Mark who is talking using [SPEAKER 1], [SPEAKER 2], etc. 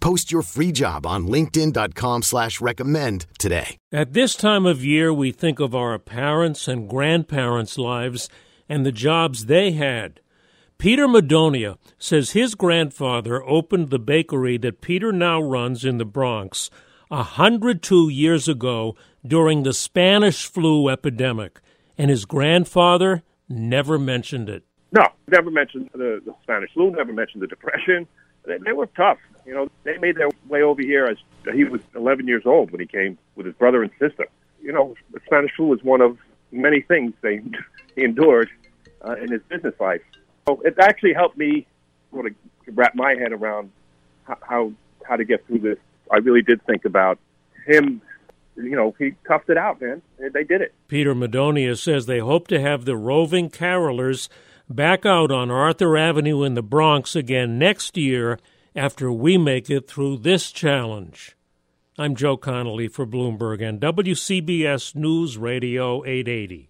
[SPEAKER 1] Post your free job on linkedin.com slash recommend today.
[SPEAKER 2] At this time of year, we think of our parents' and grandparents' lives and the jobs they had. Peter Madonia says his grandfather opened the bakery that Peter now runs in the Bronx a 102 years ago during the Spanish flu epidemic, and his grandfather never mentioned it.
[SPEAKER 3] No, never mentioned the, the Spanish flu, never mentioned the Depression. They, were tough. You know, they made their way over here as he was 11 years old when he came with his brother and sister. You know, the Spanish flu was one of many things they he endured uh, in his business life. So it actually helped me sort of wrap my head around how, how how to get through this. I really did think about him. You know, he toughed it out, man. They did it.
[SPEAKER 2] Peter Madonia says they hope to have the roving carolers back out on Arthur Avenue in the Bronx again next year after we make it through this challenge. I'm Joe Connolly for Bloomberg and WCBS News Radio 880.